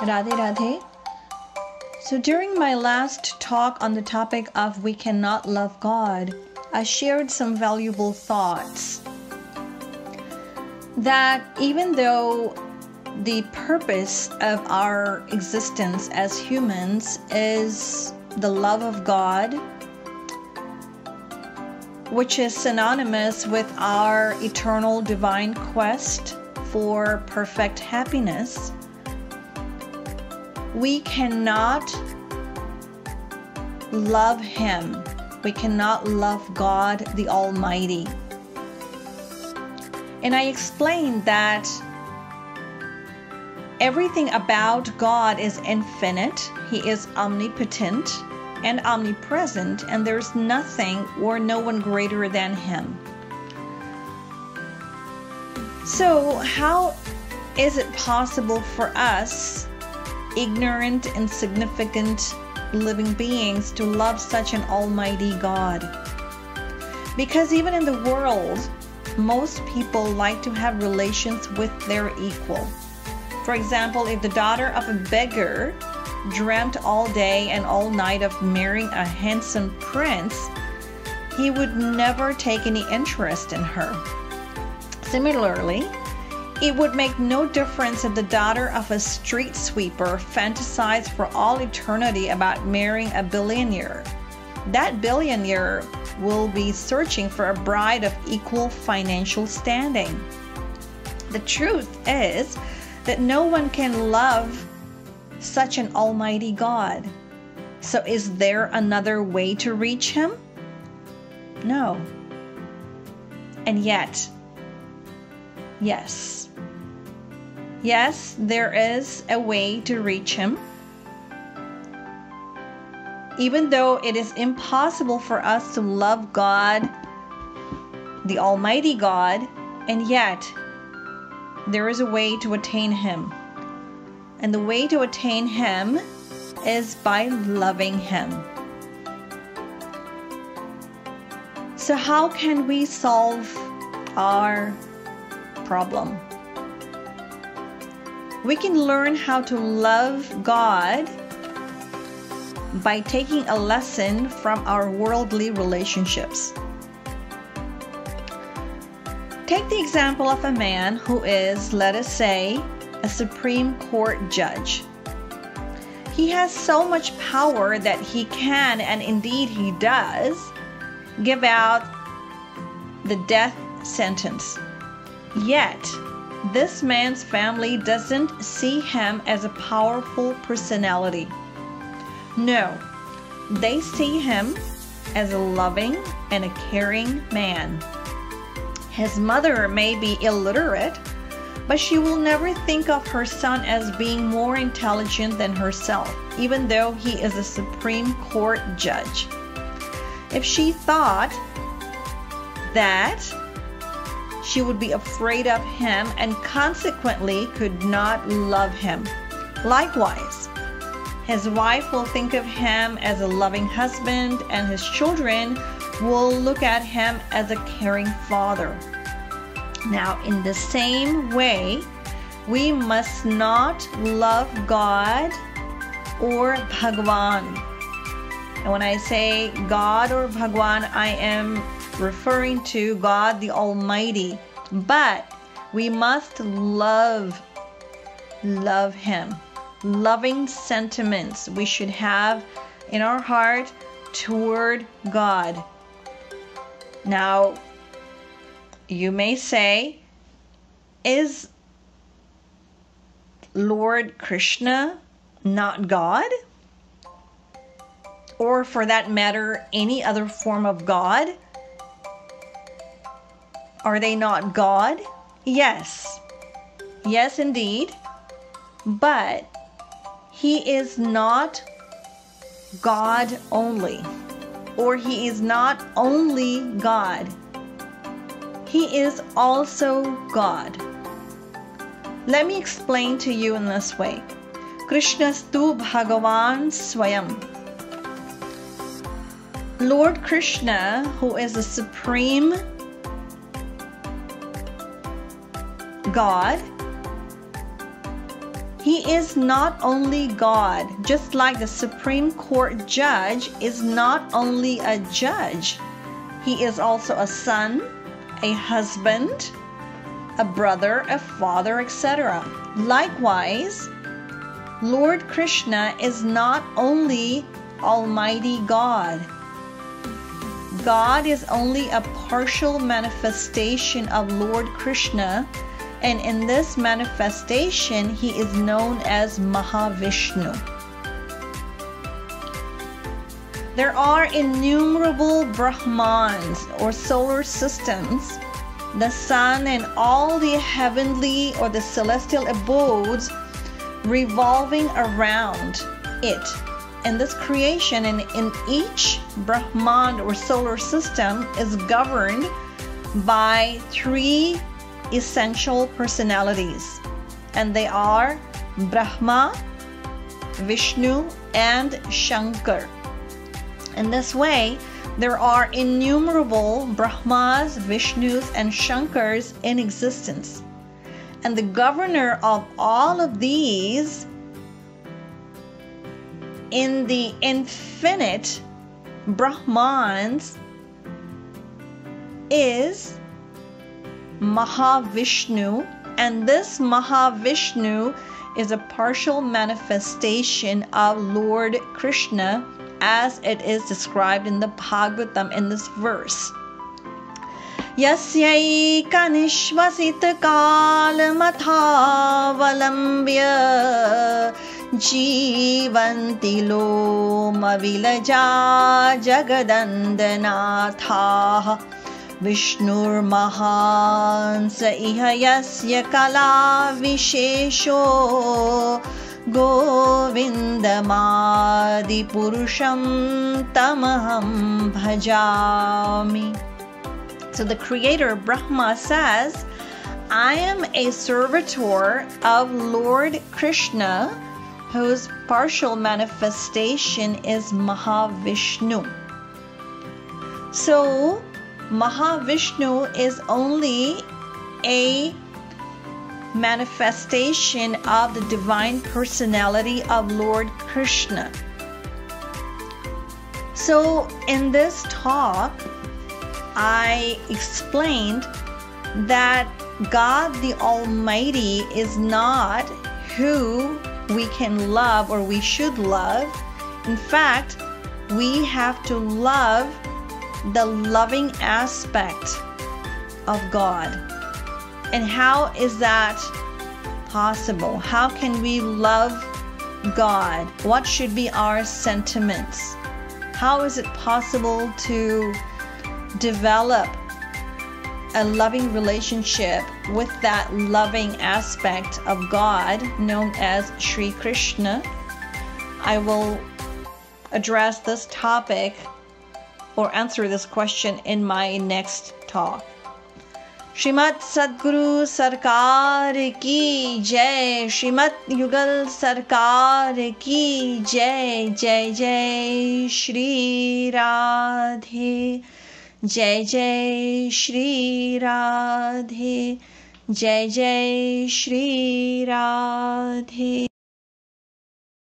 Radhe Radhe. So, during my last talk on the topic of we cannot love God, I shared some valuable thoughts. That even though the purpose of our existence as humans is the love of God, which is synonymous with our eternal divine quest for perfect happiness, we cannot love Him. We cannot love God the Almighty. And I explained that everything about God is infinite, He is omnipotent and omnipresent, and there's nothing or no one greater than Him. So, how is it possible for us, ignorant, insignificant living beings, to love such an almighty God? Because even in the world, most people like to have relations with their equal. For example, if the daughter of a beggar dreamt all day and all night of marrying a handsome prince, he would never take any interest in her. Similarly, it would make no difference if the daughter of a street sweeper fantasized for all eternity about marrying a billionaire. That billionaire will be searching for a bride of equal financial standing. The truth is that no one can love such an almighty God. So, is there another way to reach Him? No. And yet, yes. Yes, there is a way to reach Him. Even though it is impossible for us to love God, the Almighty God, and yet there is a way to attain Him. And the way to attain Him is by loving Him. So, how can we solve our problem? We can learn how to love God by taking a lesson from our worldly relationships. Take the example of a man who is, let us say, a Supreme Court judge. He has so much power that he can, and indeed he does, give out the death sentence. Yet, this man's family doesn't see him as a powerful personality. No, they see him as a loving and a caring man. His mother may be illiterate, but she will never think of her son as being more intelligent than herself, even though he is a Supreme Court judge. If she thought that she would be afraid of him and consequently could not love him. Likewise, his wife will think of him as a loving husband, and his children will look at him as a caring father. Now, in the same way, we must not love God or Bhagwan. And when I say God or Bhagwan, I am referring to God the Almighty. But we must love, love Him. Loving sentiments we should have in our heart toward God. Now, you may say, is Lord Krishna not God? Or for that matter, any other form of God? Are they not God? Yes. Yes, indeed. But He is not God only, or He is not only God. He is also God. Let me explain to you in this way. Krishnastu Bhagavan Swayam. Lord Krishna, who is the supreme God, He is not only God, just like the Supreme Court judge is not only a judge, he is also a son, a husband, a brother, a father, etc. Likewise, Lord Krishna is not only Almighty God. God is only a partial manifestation of Lord Krishna, and in this manifestation, he is known as Mahavishnu. There are innumerable Brahmands or solar systems, the sun and all the heavenly or the celestial abodes revolving around it. And this creation in, in each Brahmand or solar system is governed by three essential personalities. And they are Brahma, Vishnu, and Shankar. In this way, there are innumerable Brahmas, Vishnus, and Shankars in existence. And the governor of all of these in the infinite Brahmands is Mahavishnu, and this Mahavishnu is a partial manifestation of Lord Krishna as it is described in the Bhagavatam in this verse. यस्यैकनिश्वसितकालमथावलम्ब्य जीवन्ति लोमविलजा जगदन्दनाथाः। विष्णुर्महान् स इह यस्य कलाविशेषो। गोविन्दमादिपुरुषं तमहं भजामि। So the creator Brahma says, I am a servitor of Lord Krishna, whose partial manifestation is Mahavishnu. So, Mahavishnu is only a manifestation of the divine personality of Lord Krishna. So, in this talk, I explained that God the Almighty is not who we can love or we should love. In fact, we have to love the loving aspect of God. And how is that possible? How can we love God? What should be our sentiments? How is it possible to develop a loving relationship with that loving aspect of God known as Sri Krishna? I will address this topic or answer this question in my next talk. श्रीमत सदगुरु सरकार की जय श्रीमत युगल सरकार की जय जय जय श्री राधे जय जय श्री राधे जय जय श्री राधे।